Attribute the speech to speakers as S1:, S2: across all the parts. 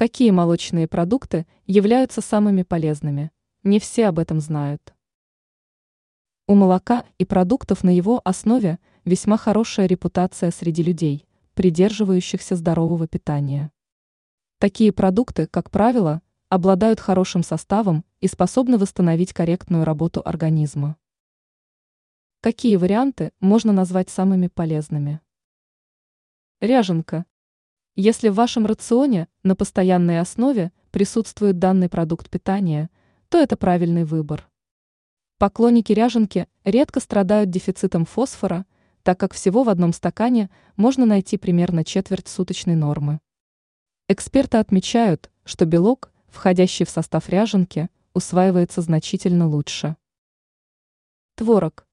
S1: Какие молочные продукты являются самыми полезными? Не все об этом знают. У молока и продуктов на его основе весьма хорошая репутация среди людей, придерживающихся здорового питания. Такие продукты, как правило, обладают хорошим составом и способны восстановить корректную работу организма. Какие варианты можно назвать самыми полезными? Ряженка. Если в вашем рационе на постоянной основе присутствует данный продукт питания, то это правильный выбор. Поклонники ряженки редко страдают дефицитом фосфора, так как всего в одном стакане можно найти примерно четверть суточной нормы. Эксперты отмечают, что белок, входящий в состав ряженки, усваивается значительно лучше. Творог.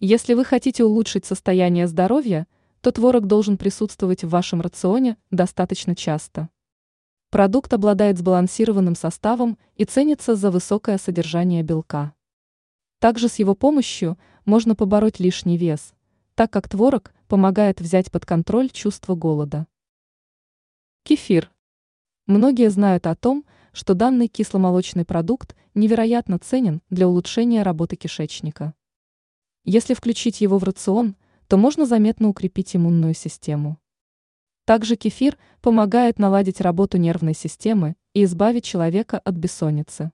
S1: Если вы хотите улучшить состояние здоровья, то творог должен присутствовать в вашем рационе достаточно часто. Продукт обладает сбалансированным составом и ценится за высокое содержание белка. Также с его помощью можно побороть лишний вес, так как творог помогает взять под контроль чувство голода. Кефир. Многие знают о том, что данный кисломолочный продукт невероятно ценен для улучшения работы кишечника. Если включить его в рацион, то можно заметно укрепить иммунную систему. Также кефир помогает наладить работу нервной системы и избавить человека от бессонницы.